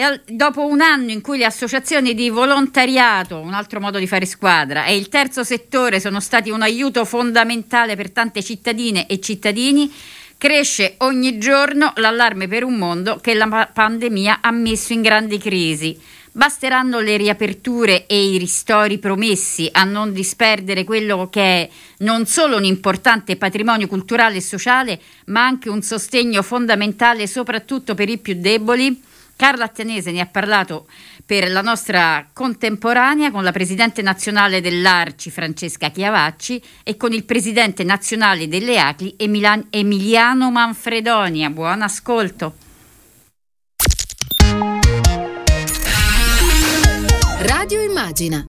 e dopo un anno in cui le associazioni di volontariato, un altro modo di fare squadra, e il terzo settore sono stati un aiuto fondamentale per tante cittadine e cittadini, cresce ogni giorno l'allarme per un mondo che la pandemia ha messo in grandi crisi. Basteranno le riaperture e i ristori promessi a non disperdere quello che è non solo un importante patrimonio culturale e sociale, ma anche un sostegno fondamentale soprattutto per i più deboli? Carla Attenese ne ha parlato per la nostra contemporanea con la presidente nazionale dell'Arci Francesca Chiavacci e con il presidente nazionale delle ACLI Emiliano Manfredonia. Buon ascolto. Radio Immagina